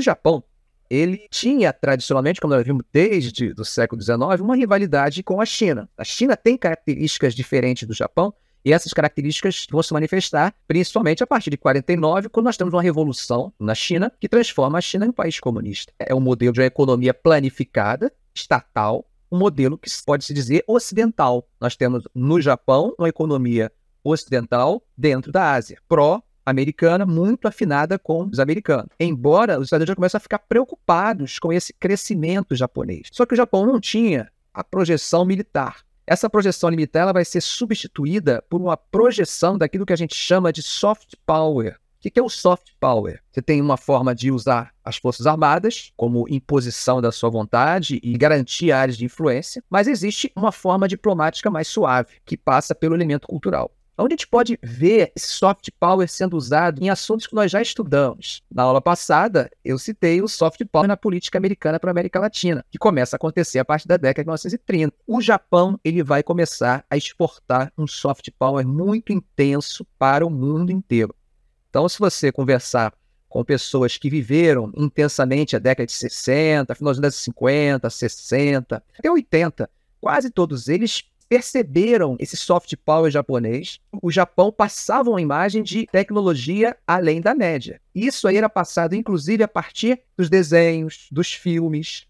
O Japão, ele tinha tradicionalmente, como nós vimos desde o século XIX, uma rivalidade com a China. A China tem características diferentes do Japão, e essas características vão se manifestar principalmente a partir de 49, quando nós temos uma revolução na China que transforma a China em um país comunista. É um modelo de uma economia planificada, estatal, um modelo que pode se dizer ocidental. Nós temos no Japão uma economia ocidental dentro da Ásia, pró-americana, muito afinada com os americanos. Embora os Estados Unidos começam a ficar preocupados com esse crescimento japonês. Só que o Japão não tinha a projeção militar. Essa projeção militar ela vai ser substituída por uma projeção daquilo que a gente chama de soft power, o que é o soft power? Você tem uma forma de usar as Forças Armadas como imposição da sua vontade e garantir áreas de influência, mas existe uma forma diplomática mais suave, que passa pelo elemento cultural. Onde a gente pode ver esse soft power sendo usado em assuntos que nós já estudamos. Na aula passada, eu citei o soft power na política americana para a América Latina, que começa a acontecer a partir da década de 1930. O Japão ele vai começar a exportar um soft power muito intenso para o mundo inteiro. Então, se você conversar com pessoas que viveram intensamente a década de 60, final dos anos 50, 60, até 80, quase todos eles perceberam esse soft power japonês. O Japão passava uma imagem de tecnologia além da média. Isso aí era passado, inclusive, a partir dos desenhos, dos filmes.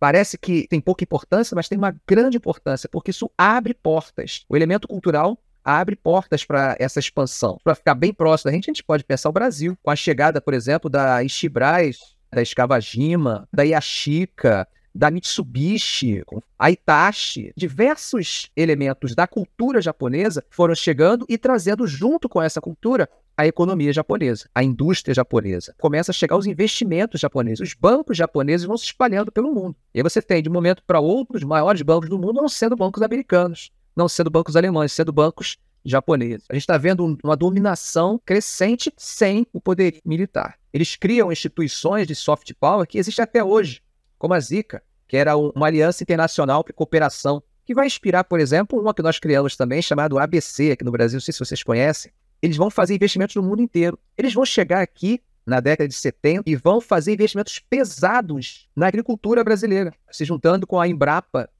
Parece que tem pouca importância, mas tem uma grande importância, porque isso abre portas. O elemento cultural abre portas para essa expansão. Para ficar bem próximo da gente, a gente pode pensar o Brasil, com a chegada, por exemplo, da Ishibrais, da Escavajima, da Yashica, da Mitsubishi, a Itachi, diversos elementos da cultura japonesa foram chegando e trazendo junto com essa cultura a economia japonesa, a indústria japonesa. Começa a chegar os investimentos japoneses. Os bancos japoneses vão se espalhando pelo mundo. E aí você tem, de um momento para outro, os maiores bancos do mundo não sendo bancos americanos não sendo bancos alemães, sendo bancos japoneses. A gente está vendo uma dominação crescente sem o poder militar. Eles criam instituições de soft power que existem até hoje, como a Zika, que era uma aliança internacional para cooperação, que vai inspirar, por exemplo, uma que nós criamos também, chamado ABC, aqui no Brasil, não sei se vocês conhecem. Eles vão fazer investimentos no mundo inteiro. Eles vão chegar aqui na década de 70 e vão fazer investimentos pesados na agricultura brasileira, se juntando com a Embrapa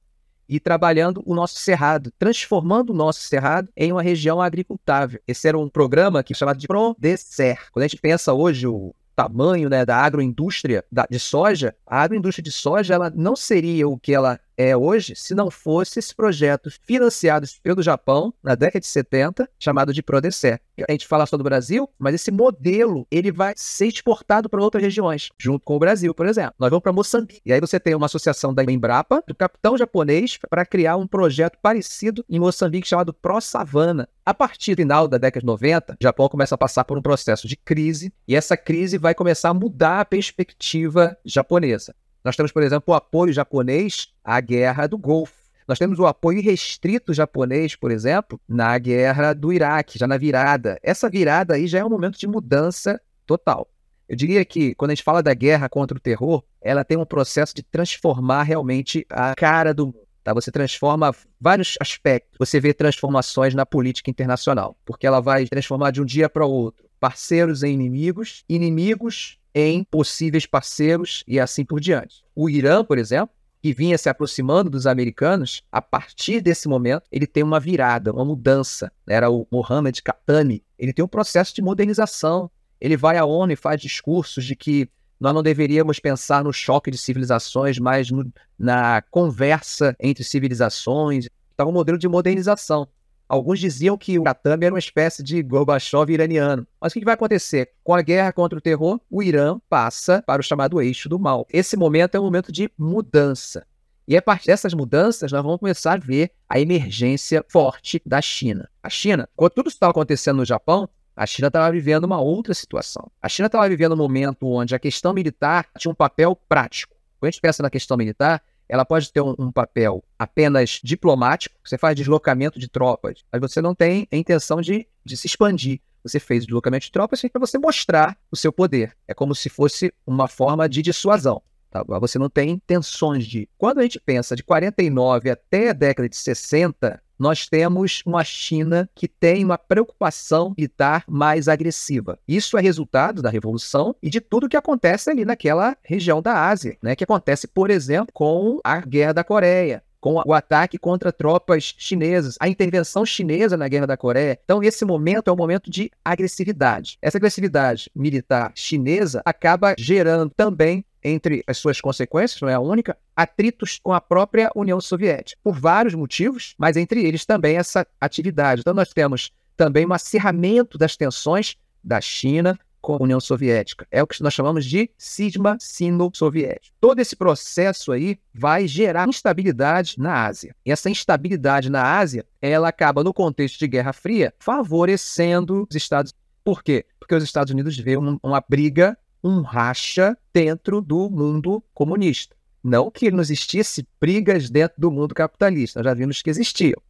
e trabalhando o nosso cerrado, transformando o nosso cerrado em uma região agricultável. Esse era um programa que chamado de Prodecer. Quando a gente pensa hoje o tamanho né, da agroindústria de soja, a agroindústria de soja ela não seria o que ela é hoje se não fosse esse projeto financiado pelo Japão na década de 70, chamado de Prodecé. A gente fala só do Brasil, mas esse modelo ele vai ser exportado para outras regiões, junto com o Brasil, por exemplo. Nós vamos para Moçambique. E aí você tem uma associação da Embrapa, do capitão japonês, para criar um projeto parecido em Moçambique chamado Pro Savana. A partir do final da década de 90, o Japão começa a passar por um processo de crise, e essa crise vai começar a mudar a perspectiva japonesa. Nós temos, por exemplo, o apoio japonês à guerra do Golfo. Nós temos o apoio restrito japonês, por exemplo, na guerra do Iraque, já na virada. Essa virada aí já é um momento de mudança total. Eu diria que, quando a gente fala da guerra contra o terror, ela tem um processo de transformar realmente a cara do mundo. Tá? Você transforma vários aspectos. Você vê transformações na política internacional, porque ela vai transformar de um dia para o outro parceiros em inimigos, inimigos em possíveis parceiros e assim por diante. O Irã, por exemplo, que vinha se aproximando dos americanos, a partir desse momento, ele tem uma virada, uma mudança. Era o Mohammed Khatami. Ele tem um processo de modernização. Ele vai à ONU e faz discursos de que nós não deveríamos pensar no choque de civilizações, mas no, na conversa entre civilizações. Então, um modelo de modernização. Alguns diziam que o Khatami era uma espécie de Gorbachev iraniano. Mas o que vai acontecer? Com a guerra contra o terror, o Irã passa para o chamado eixo do mal. Esse momento é um momento de mudança. E a partir dessas mudanças, nós vamos começar a ver a emergência forte da China. A China, quando tudo estava acontecendo no Japão, a China estava vivendo uma outra situação. A China estava vivendo um momento onde a questão militar tinha um papel prático. Quando a gente pensa na questão militar, ela pode ter um, um, papel apenas diplomático, você faz deslocamento de tropas, mas você não tem a intenção de, de se expandir. Você fez deslocamento de tropas para você mostrar o seu poder. É como se fosse uma forma de dissuasão. Tá? Você não tem intenções de. Quando a gente pensa de 49 até a década de 60, nós temos uma China que tem uma preocupação militar mais agressiva. Isso é resultado da revolução e de tudo que acontece ali naquela região da Ásia, né? Que acontece, por exemplo, com a Guerra da Coreia, com o ataque contra tropas chinesas, a intervenção chinesa na Guerra da Coreia. Então, esse momento é um momento de agressividade. Essa agressividade militar chinesa acaba gerando também entre as suas consequências, não é a única, atritos com a própria União Soviética, por vários motivos, mas entre eles também essa atividade. Então, nós temos também um acirramento das tensões da China com a União Soviética. É o que nós chamamos de cisma sino-soviético. Todo esse processo aí vai gerar instabilidade na Ásia. E essa instabilidade na Ásia, ela acaba, no contexto de Guerra Fria, favorecendo os Estados Unidos. Por quê? Porque os Estados Unidos vê uma briga um racha dentro do mundo comunista. Não que não existisse brigas dentro do mundo capitalista, nós já vimos que existiam.